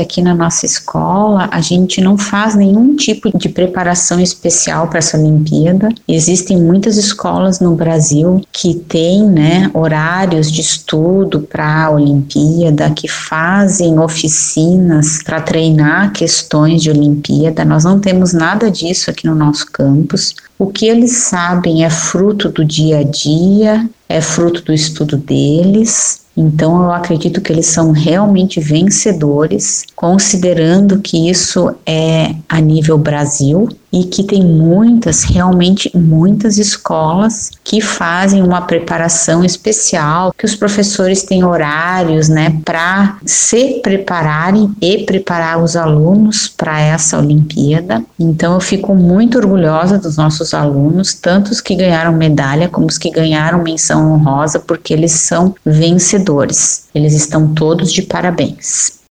Aqui na nossa escola, a gente não faz nenhum tipo de preparação especial para essa Olimpíada. Existem muitas escolas no Brasil que têm né, horários de estudo para a Olimpíada, que fazem oficinas para treinar questões de Olimpíada. Nós não temos nada disso aqui no nosso campus. O que eles sabem é fruto do dia a dia, é fruto do estudo deles então, eu acredito que eles são realmente vencedores, considerando que isso é a nível Brasil e que tem muitas, realmente muitas escolas que fazem uma preparação especial, que os professores têm horários, né, para se prepararem e preparar os alunos para essa Olimpíada. Então eu fico muito orgulhosa dos nossos alunos, tanto os que ganharam medalha como os que ganharam menção honrosa, porque eles são vencedores. Eles estão todos de parabéns.